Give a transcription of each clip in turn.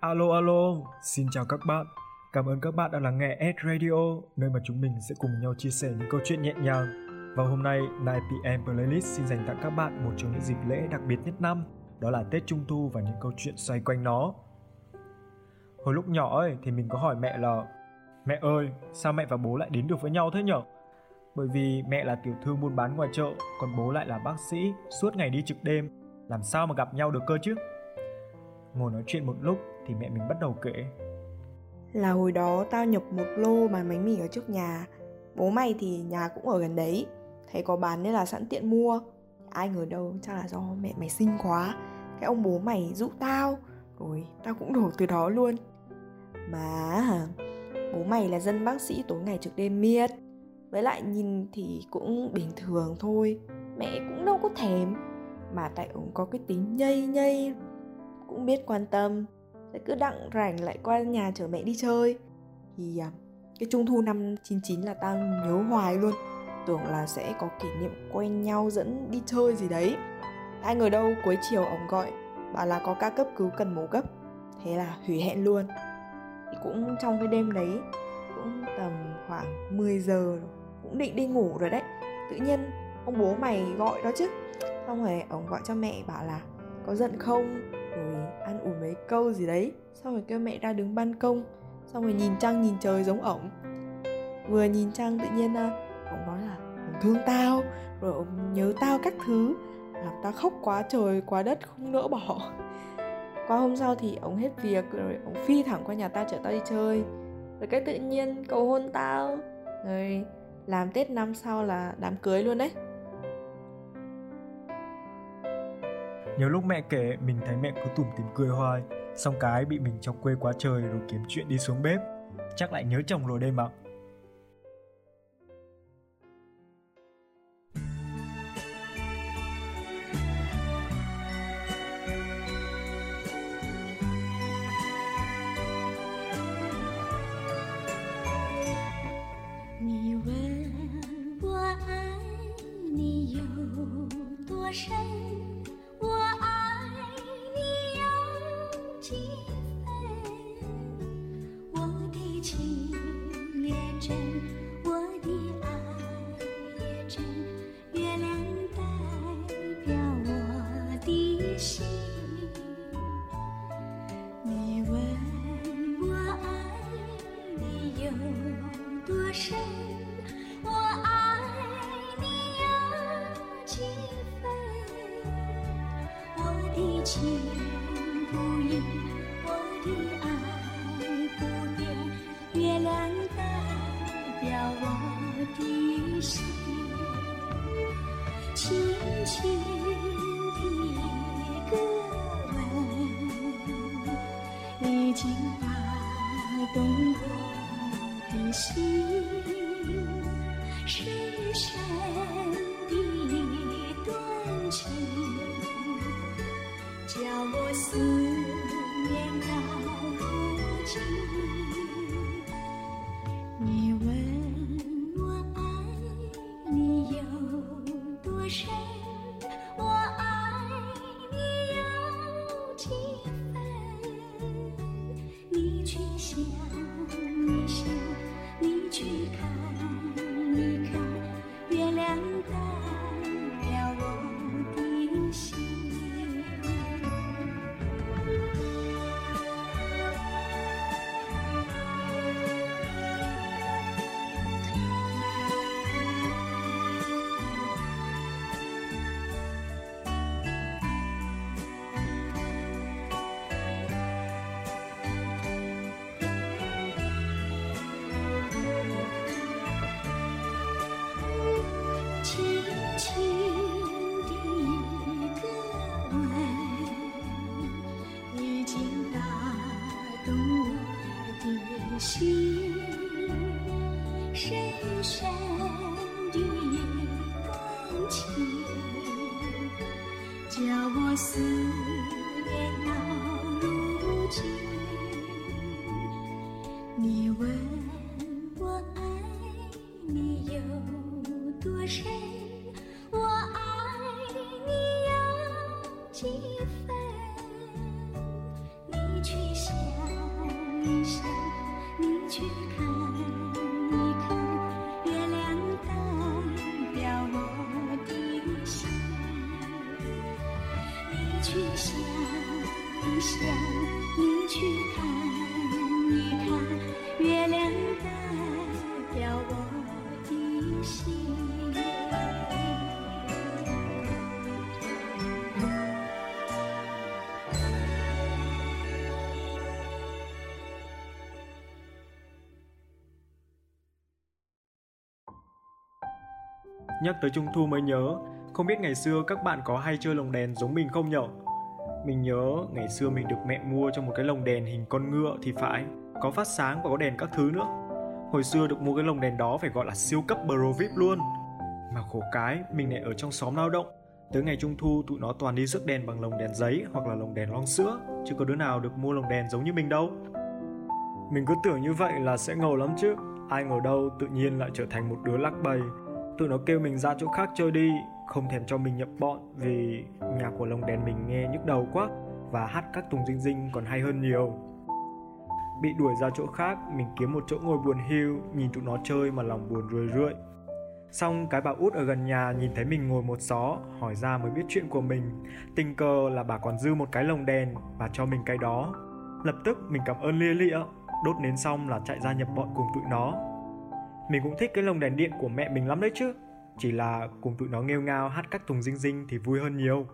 Alo alo, xin chào các bạn. Cảm ơn các bạn đã lắng nghe Ed Radio, nơi mà chúng mình sẽ cùng nhau chia sẻ những câu chuyện nhẹ nhàng. Và hôm nay, 9pm Playlist xin dành tặng các bạn một trong những dịp lễ đặc biệt nhất năm, đó là Tết Trung Thu và những câu chuyện xoay quanh nó. Hồi lúc nhỏ ấy thì mình có hỏi mẹ là Mẹ ơi, sao mẹ và bố lại đến được với nhau thế nhở? Bởi vì mẹ là tiểu thương buôn bán ngoài chợ, còn bố lại là bác sĩ, suốt ngày đi trực đêm, làm sao mà gặp nhau được cơ chứ? Ngồi nói chuyện một lúc thì mẹ mình bắt đầu kể. Là hồi đó tao nhập một lô bán bánh mì ở trước nhà. Bố mày thì nhà cũng ở gần đấy. Thấy có bán nên là sẵn tiện mua. Ai ngờ đâu, chắc là do mẹ mày xinh quá. Cái ông bố mày dụ tao. Rồi, tao cũng đổ từ đó luôn. Mà, bố mày là dân bác sĩ tối ngày trực đêm miết. Với lại nhìn thì cũng bình thường thôi. Mẹ cũng đâu có thèm. Mà tại ông có cái tính nhây nhây, Cũng biết quan tâm lại cứ đặng rảnh lại qua nhà chở mẹ đi chơi. Thì à, cái trung thu năm 99 là tao nhớ hoài luôn. Tưởng là sẽ có kỷ niệm quen nhau dẫn đi chơi gì đấy. Ai ngờ đâu, cuối chiều ông gọi, bảo là có ca cấp cứu cần mổ gấp. Thế là hủy hẹn luôn. Thì cũng trong cái đêm đấy, cũng tầm khoảng 10 giờ, cũng định đi ngủ rồi đấy. Tự nhiên, ông bố mày gọi đó chứ. Xong rồi ông gọi cho mẹ, bảo là có giận không? Rồi ăn ủi mấy câu gì đấy, xong rồi kêu mẹ ra đứng ban công, xong rồi nhìn trăng nhìn trời giống ổng. Vừa nhìn trăng tự nhiên à, ổng nói là, ổng thương tao, rồi ổng nhớ tao các thứ, làm tao khóc quá trời, quá đất, không nỡ bỏ. Qua hôm sau thì ổng hết việc, rồi ổng phi thẳng qua nhà tao chở tao đi chơi. Rồi cái tự nhiên cầu hôn tao. Rồi làm tết năm sau là đám cưới luôn đấy. Nhiều lúc mẹ kể mình thấy mẹ cứ tủm tìm cười hoài, Xong cái bị mình trong quê quá trời rồi kiếm chuyện đi xuống bếp. Chắc lại nhớ chồng rồi đây mà. 心心深深的一段情叫我思念到如今。Nhắc tới Trung Thu mới nhớ, không biết ngày xưa các bạn có hay chơi lồng đèn giống mình không nhở? Mình nhớ ngày xưa mình được mẹ mua cho một cái lồng đèn hình con ngựa thì phải, có phát sáng và có đèn các thứ nữa. Hồi xưa được mua cái lồng đèn đó phải gọi là siêu cấp Pro VIP luôn. Mà khổ cái, mình lại ở trong xóm lao động. Tới ngày Trung Thu tụi nó toàn đi rước đèn bằng lồng đèn giấy hoặc là lồng đèn lon sữa, chứ có đứa nào được mua lồng đèn giống như mình đâu. Mình cứ tưởng như vậy là sẽ ngầu lắm chứ, ai ngờ đâu tự nhiên lại trở thành một đứa lắc bầy tụi nó kêu mình ra chỗ khác chơi đi không thèm cho mình nhập bọn vì nhạc của lồng đèn mình nghe nhức đầu quá và hát các tùng dinh dinh còn hay hơn nhiều. Bị đuổi ra chỗ khác, mình kiếm một chỗ ngồi buồn hiu, nhìn tụi nó chơi mà lòng buồn rười rượi xong cái bà út ở gần nhà nhìn thấy mình ngồi một xó, hỏi ra mới biết chuyện của mình. Tình cờ là bà còn dư một cái lồng đèn và cho mình cái đó. Lập tức mình cảm ơn lia lịa. Đốt nến xong là chạy ra nhập bọn cùng tụi nó. Mình cũng thích cái lồng đèn điện của mẹ mình lắm đấy chứ. Chỉ là cùng tụi nó nghêu ngao hát các tùng dinh dinh thì vui hơn nhiều.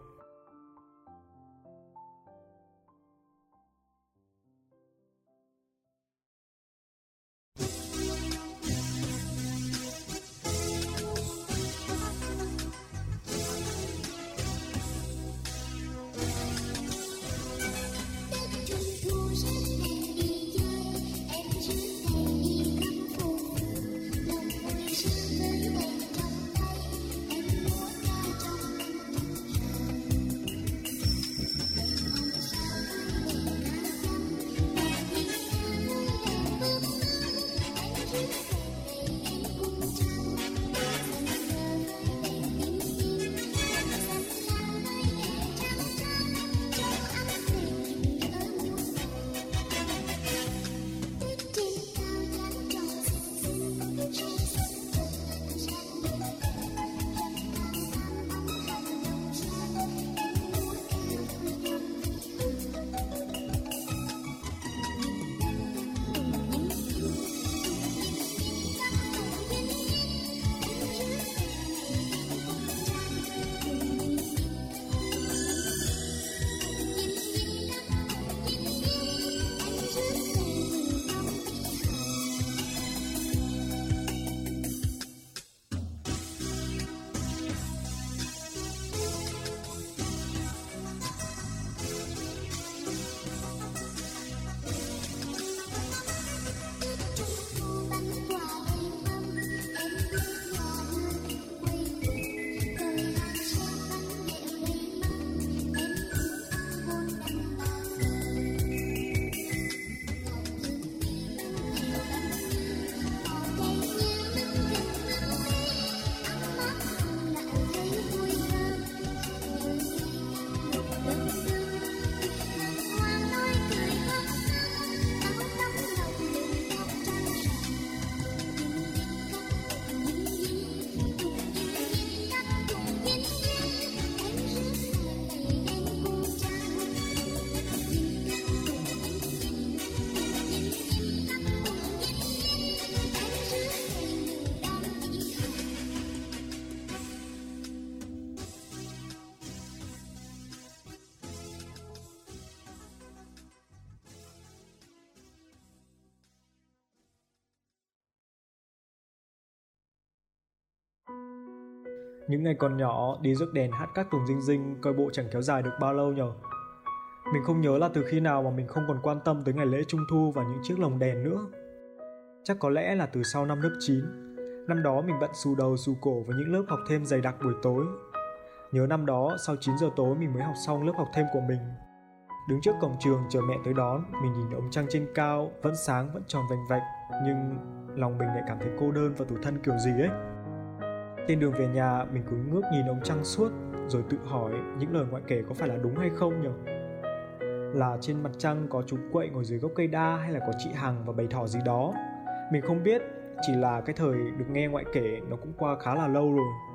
Những ngày còn nhỏ, đi rước đèn hát các tuồng dinh dinh coi bộ chẳng kéo dài được bao lâu nhở. Mình không nhớ là từ khi nào mà mình không còn quan tâm tới ngày lễ trung thu và những chiếc lồng đèn nữa. Chắc có lẽ là từ sau năm lớp 9. Năm đó mình bận xù đầu xù cổ với những lớp học thêm dày đặc buổi tối. Nhớ năm đó, sau 9 giờ tối mình mới học xong lớp học thêm của mình. Đứng trước cổng trường chờ mẹ tới đón, mình nhìn ống trăng trên cao, vẫn sáng vẫn tròn vành vạch, nhưng lòng mình lại cảm thấy cô đơn và tủi thân kiểu gì ấy. Trên đường về nhà, mình cứ ngước nhìn ông trăng suốt, rồi tự hỏi những lời ngoại kể có phải là đúng hay không nhỉ? Là trên mặt trăng có chú quậy ngồi dưới gốc cây đa hay là có chị Hằng và bầy thỏ gì đó? Mình không biết, chỉ là cái thời được nghe ngoại kể nó cũng qua khá là lâu rồi.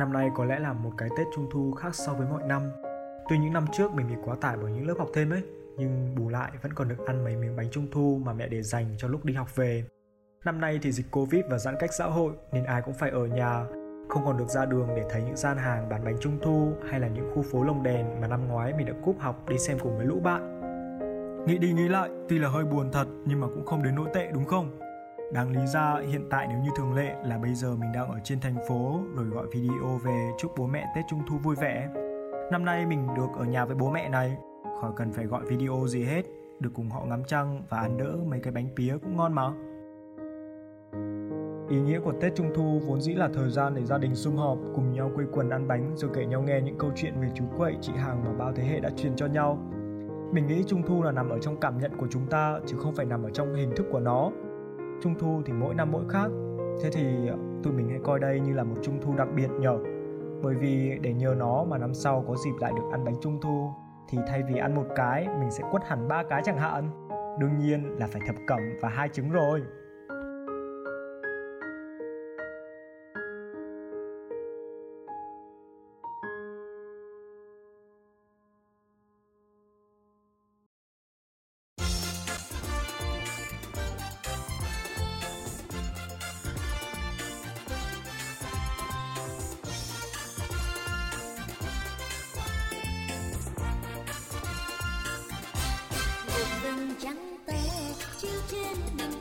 Năm nay có lẽ là một cái Tết Trung Thu khác so với mọi năm. Tuy những năm trước mình bị quá tải bởi những lớp học thêm ấy, nhưng bù lại vẫn còn được ăn mấy miếng bánh Trung Thu mà mẹ để dành cho lúc đi học về. Năm nay thì dịch Covid và giãn cách xã hội nên ai cũng phải ở nhà, không còn được ra đường để thấy những gian hàng bán bánh Trung Thu hay là những khu phố lồng đèn mà năm ngoái mình đã cúp học đi xem cùng với lũ bạn. Nghĩ đi nghĩ lại, tuy là hơi buồn thật nhưng mà cũng không đến nỗi tệ đúng không? Đáng lý ra hiện tại nếu như thường lệ là bây giờ mình đang ở trên thành phố rồi gọi video về chúc bố mẹ Tết Trung Thu vui vẻ. Năm nay mình được ở nhà với bố mẹ này, khỏi cần phải gọi video gì hết, được cùng họ ngắm trăng và ăn đỡ mấy cái bánh pía cũng ngon mà. Ý nghĩa của Tết Trung Thu vốn dĩ là thời gian để gia đình sum họp, cùng nhau quây quần ăn bánh rồi kể nhau nghe những câu chuyện về chú quậy, chị hàng mà bao thế hệ đã truyền cho nhau. Mình nghĩ Trung Thu là nằm ở trong cảm nhận của chúng ta chứ không phải nằm ở trong hình thức của nó trung thu thì mỗi năm mỗi khác. Thế thì ờ, tụi mình hãy coi đây như là một trung thu đặc biệt nhở bởi vì để nhờ nó mà năm sau có dịp lại được ăn bánh trung thu, thì thay vì ăn một cái, mình sẽ quất hẳn ba cái chẳng hạn. Đương nhiên là phải thập cẩm và hai trứng rồi. Vầng trăng to chiếu trên đường